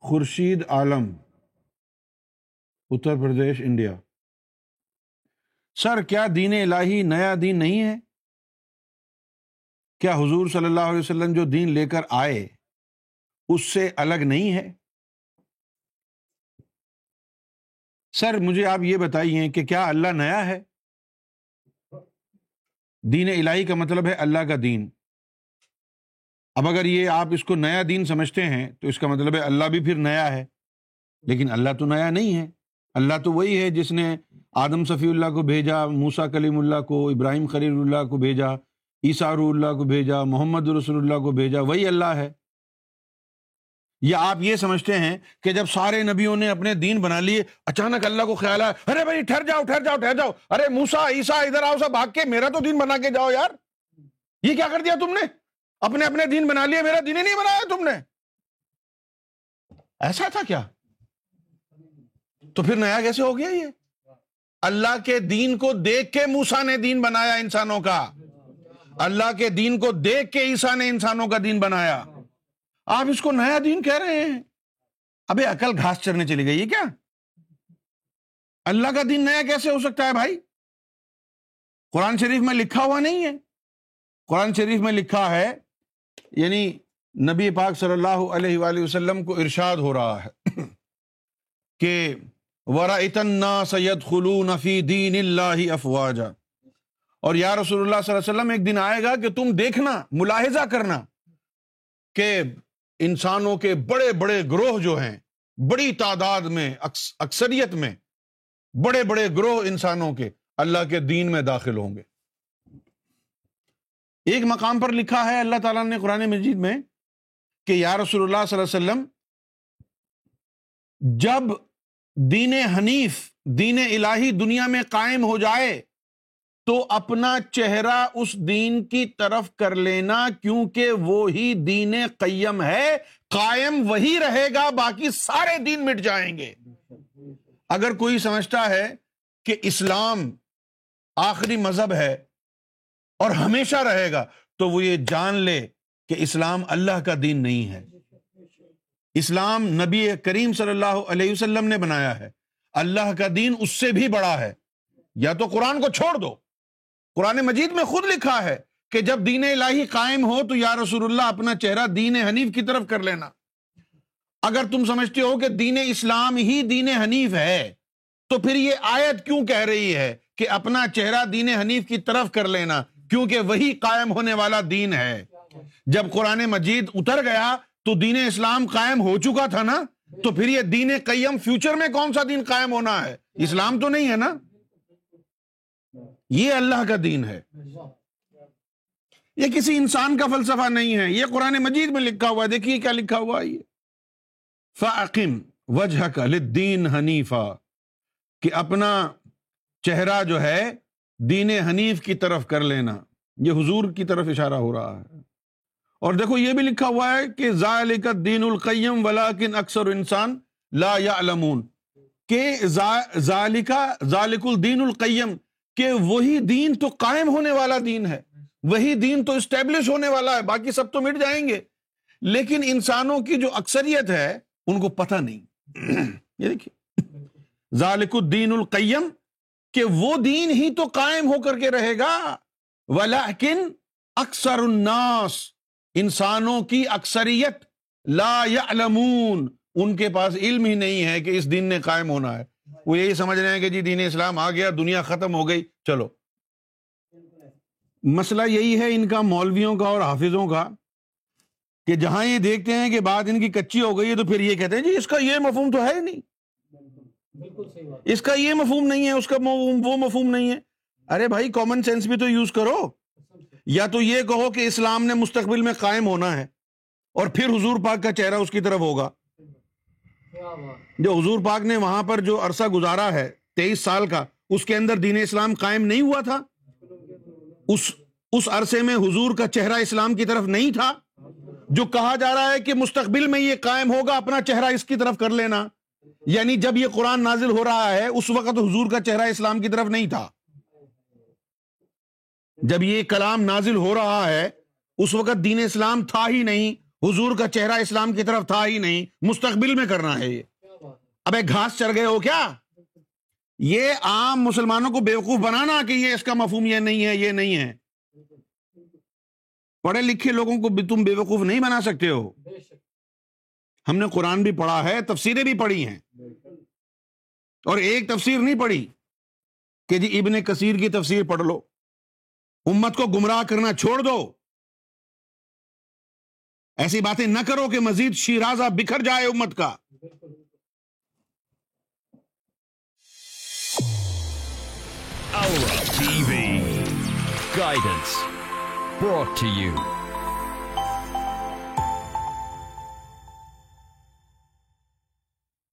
خورشید عالم، Uttar Pradesh, India. سر، کیا دین الہی نیا دین نہیں ہے؟ کیا حضور صلی اللہ علیہ وسلم جو دین لے کر آئے، اس سے الگ نہیں ہے؟ سر، مجھے آپ یہ بتائیے کہ کیا اللہ نیا ہے؟ دین الہی کا مطلب ہے اللہ کا دین۔ اب اگر یہ آپ اس کو نیا دین سمجھتے ہیں تو اس کا مطلب ہے اللہ بھی پھر نیا ہے۔ لیکن اللہ تو نیا نہیں ہے۔ اللہ تو وہی ہے جس نے آدم صفی اللہ کو بھیجا موسا کلیم اللہ کو، ابراہیم خلیل اللہ کو بھیجا، عیسیٰ اللہ کو بھیجا، محمد رسول اللہ کو بھیجا، وہی اللہ ہے۔ یا آپ یہ سمجھتے ہیں کہ جب سارے نبیوں نے اپنے دین بنا لیے، اچانک اللہ کو خیال ہے ارے بھائی ٹھہر جاؤ ٹھہر جاؤ ٹھہر جاؤ۔ ارے موسا عیسا ادھر آؤ سا بھاگ کے، میرا تو دین بنا کے جاؤ یار۔ یہ کیا کر دیا تم نے؟ اپنے اپنے دین بنا لیے، میرا دین ہی نہیں بنایا تم نے۔ ایسا تھا کیا؟ تو پھر نیا کیسے ہو گیا یہ؟ اللہ کے دین کو دیکھ کے موسا نے دین بنایا انسانوں کا۔ اللہ کے دین کو دیکھ کے عیسا نے انسانوں کا دین بنایا۔ آپ اس کو نیا دین کہہ رہے ہیں۔ ابھی عقل گھاس چرنے چلی گئی ہے کیا؟ اللہ کا دین نیا کیسے ہو سکتا ہے بھائی؟ قرآن شریف میں لکھا ہوا نہیں ہے۔ قرآن شریف میں لکھا ہے یعنی نبی پاک صلی اللہ علیہ وآلہ وسلم کو ارشاد ہو رہا ہے کہ ورا اتنا سید خلو نفی دین اللہ افواجا اور یا رسول اللہ صلی اللہ علیہ وسلم، ایک دن آئے گا کہ تم دیکھنا، ملاحظہ کرنا کہ انسانوں کے بڑے بڑے گروہ جو ہیں، بڑی تعداد میں اکثریت میں بڑے بڑے گروہ انسانوں کے، اللہ کے دین میں داخل ہوں گے۔ ایک مقام پر لکھا ہے اللہ تعالیٰ نے قرآن مجید میں کہ یا رسول اللہ صلی اللہ علیہ وسلم، جب دین حنیف، دین الہی دنیا میں قائم ہو جائے تو اپنا چہرہ اس دین کی طرف کر لینا کیونکہ وہی دین قیم ہے، قائم وہی رہے گا، باقی سارے دین مٹ جائیں گے۔ اگر کوئی سمجھتا ہے کہ اسلام آخری مذہب ہے اور ہمیشہ رہے گا، تو وہ یہ جان لے کہ اسلام اللہ کا دین نہیں ہے۔ اسلام نبی کریم صلی اللہ علیہ وسلم نے بنایا ہے۔ اللہ کا دین اس سے بھی بڑا ہے۔ یا تو قرآن کو چھوڑ دو۔ قرآن مجید میں خود لکھا ہے کہ جب دین الہی قائم ہو تو یا رسول اللہ اپنا چہرہ دین حنیف کی طرف کر لینا۔ اگر تم سمجھتے ہو کہ دین اسلام ہی دین حنیف ہے، تو پھر یہ آیت کیوں کہہ رہی ہے کہ اپنا چہرہ دین حنیف کی طرف کر لینا؟ کیونکہ وہی قائم ہونے والا دین ہے۔ جب قرآن مجید اتر گیا تو دین اسلام قائم ہو چکا تھا نا؟ تو پھر یہ دین قیم فیوچر میں کون سا دین قائم ہونا ہے؟ اسلام تو نہیں ہے نا؟ یہ اللہ کا دین ہے۔ یہ کسی انسان کا فلسفہ نہیں ہے۔ یہ قرآن مجید میں لکھا ہوا ہے۔ دیکھیے کیا لکھا ہوا یہ۔ فاقم وجہ کا لدین حنیفا۔ کہ اپنا چہرہ جو ہے دین حنیف کی طرف کر لینا، یہ حضور کی طرف اشارہ ہو رہا ہے۔ اور دیکھو، یہ بھی لکھا ہوا ہے کہ ذالک دین القیم ولاکن اکثر انسان لا یعلمون، کہ ذالکا، ذالک الدین القیم، کہ وہی دین تو قائم ہونے والا دین ہے، وہی دین تو اسٹیبلش ہونے والا ہے، باقی سب تو مٹ جائیں گے۔ لیکن انسانوں کی جو اکثریت ہے، ان کو پتہ نہیں۔ یہ دیکھیے۔ ذالک الدین القیم کہ وہ دین ہی تو قائم ہو کر کے رہے گا۔ ولیکن اکثر الناس انسانوں کی اکثریت لا یعلمون، ان کے پاس علم ہی نہیں ہے کہ اس دین نے قائم ہونا ہے۔ وہ یہی سمجھ رہے ہیں کہ جی دین اسلام آ گیا، دنیا ختم ہو گئی، چلو۔ مسئلہ یہی ہے ان کا، مولویوں کا اور حافظوں کا، کہ جہاں یہ دیکھتے ہیں کہ بات ان کی کچی ہو گئی ہے تو پھر یہ کہتے ہیں جی اس کا یہ مفہوم تو ہے ہی نہیں۔ اس کا یہ مفہوم نہیں ہے اس کا وہ مفہوم نہیں ہے۔ ارے بھائی کامن سینس بھی تو یوز کرو۔ یا تو یہ کہو کہ اسلام نے مستقبل میں قائم ہونا ہے اور پھر حضور پاک کا چہرہ اس کی طرف ہوگا۔ جو حضور پاک نے وہاں پر جو عرصہ گزارا ہے تیئیس سال کا اس کے اندر دین اسلام قائم نہیں ہوا تھا؟ اس اس عرصے میں حضور کا چہرہ اسلام کی طرف نہیں تھا؟ جو کہا جا رہا ہے کہ مستقبل میں یہ قائم ہوگا اپنا چہرہ اس کی طرف کر لینا۔ یعنی جب یہ قرآن نازل ہو رہا ہے، اس وقت حضور کا چہرہ اسلام کی طرف نہیں تھا۔ جب یہ کلام نازل ہو رہا ہے، اس وقت دین اسلام تھا ہی نہیں، حضور کا چہرہ اسلام کی طرف تھا ہی نہیں، مستقبل میں کرنا ہے یہ۔ اب ایک گھاس چڑھ گئے ہو کیا؟ یہ عام مسلمانوں کو بیوقوف بنانا کہ یہ اس کا مفہوم یہ نہیں ہے، یہ نہیں ہے۔ پڑھے لکھے لوگوں کو بھی تم بے وقوف نہیں بنا سکتے ہو۔ ہم نے قرآن بھی پڑھا ہے، تفسیریں بھی پڑھی ہیں۔ اور ایک تفسیر نہیں پڑھی کہ جی ابن کثیر کی تفسیر پڑھ لو۔ امت کو گمراہ کرنا چھوڑ دو۔ ایسی باتیں نہ کرو کہ مزید شیرازہ بکھر جائے امت کا۔ Aura